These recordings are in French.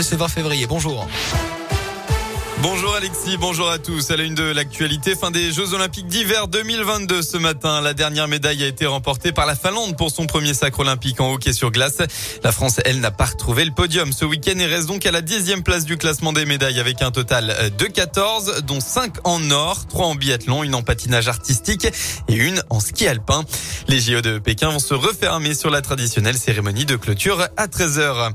Ce 20 février, bonjour. Bonjour Alexis, bonjour à tous. À la une de l'actualité, fin des Jeux Olympiques d'hiver 2022 ce matin. La dernière médaille a été remportée par la Finlande pour son premier sacre olympique en hockey sur glace. La France, elle, n'a pas retrouvé le podium ce week-end et reste donc à la dixième place du classement des médailles avec un total de 14, dont 5 en or, 3 en biathlon, une en patinage artistique et une en ski alpin. Les JO de Pékin vont se refermer sur la traditionnelle cérémonie de clôture à 13h.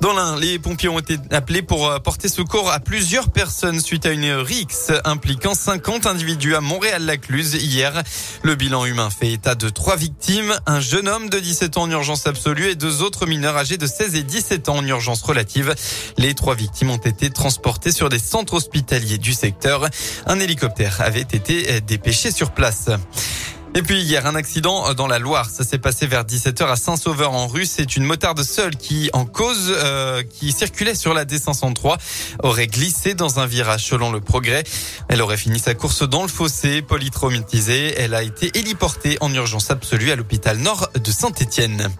Dans l'un, les pompiers ont été appelés pour porter secours à plusieurs personnes suite à une rixe impliquant 50 individus à Montréal-Lacluse hier. Le bilan humain fait état de trois victimes, un jeune homme de 17 ans en urgence absolue et deux autres mineurs âgés de 16 et 17 ans en urgence relative. Les trois victimes ont été transportées sur des centres hospitaliers du secteur. Un hélicoptère avait été dépêché sur place. Et puis hier, un accident dans la Loire. Ça s'est passé vers 17h à Saint-Sauveur en Russe. C'est une motarde seule qui, en cause, euh, qui circulait sur la D503, aurait glissé dans un virage selon le progrès. Elle aurait fini sa course dans le fossé, polytraumatisée. Elle a été héliportée en urgence absolue à l'hôpital nord de Saint-Étienne.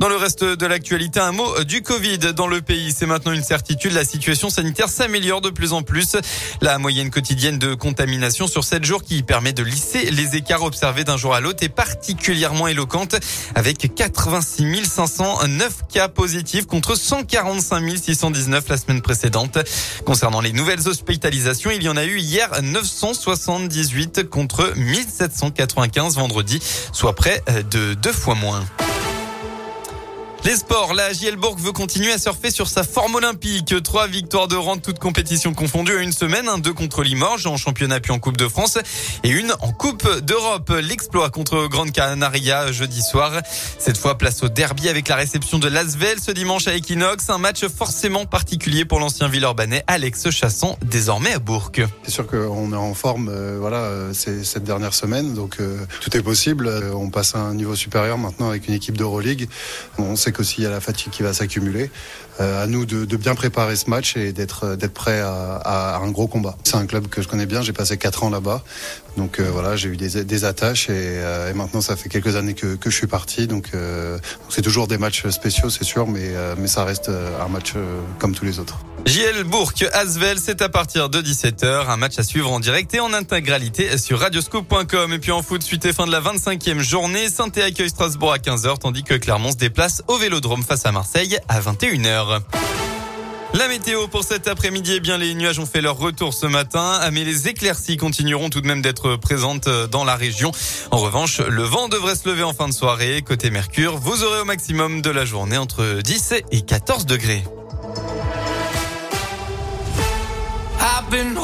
Dans le reste de l'actualité, un mot du Covid dans le pays. C'est maintenant une certitude. La situation sanitaire s'améliore de plus en plus. La moyenne quotidienne de contamination sur 7 jours qui permet de lisser les écarts observés d'un jour à l'autre est particulièrement éloquente avec 86 509 cas positifs contre 145 619 la semaine précédente. Concernant les nouvelles hospitalisations, il y en a eu hier 978 contre 1795 vendredi, soit près de deux fois moins. Les sports, la JL Bourg veut continuer à surfer sur sa forme olympique. Trois victoires de rang, toutes compétitions confondues à une semaine. Un, deux contre Limoges en championnat puis en Coupe de France et une en Coupe d'Europe. L'exploit contre Grande Canaria jeudi soir. Cette fois, place au derby avec la réception de Lasvel ce dimanche à Equinox. Un match forcément particulier pour l'ancien Villeurbanais Alex Chasson, désormais à Bourg. C'est sûr qu'on est en forme, euh, voilà, euh, cette dernière semaine, donc euh, tout est possible. On passe à un niveau supérieur maintenant avec une équipe d'Euroleague. On sait qu'aussi il la fatigue qui va s'accumuler. Euh, à nous de, bien préparer ce match et d'être d'être prêt à, un gros combat. C'est un club que je connais bien. J'ai passé quatre ans là-bas, donc euh, voilà, j'ai eu des, attaches et, euh, et, maintenant ça fait quelques années que, que je suis parti. Donc euh, c'est toujours des matchs spéciaux, c'est sûr, mais euh, mais ça reste un match comme tous les autres. JL Bourg Asvel, c'est à partir de 17h, un match à suivre en direct et en intégralité sur radioscope.com. Et puis en foot, suite et fin de la 25e journée, saint accueille Strasbourg à 15h, tandis que Clermont se déplace au Vélodrome face à Marseille à 21h. La météo pour cet après-midi, eh bien les nuages ont fait leur retour ce matin, mais les éclaircies continueront tout de même d'être présentes dans la région. En revanche, le vent devrait se lever en fin de soirée. Côté Mercure, vous aurez au maximum de la journée entre 10 et 14 degrés. been holding.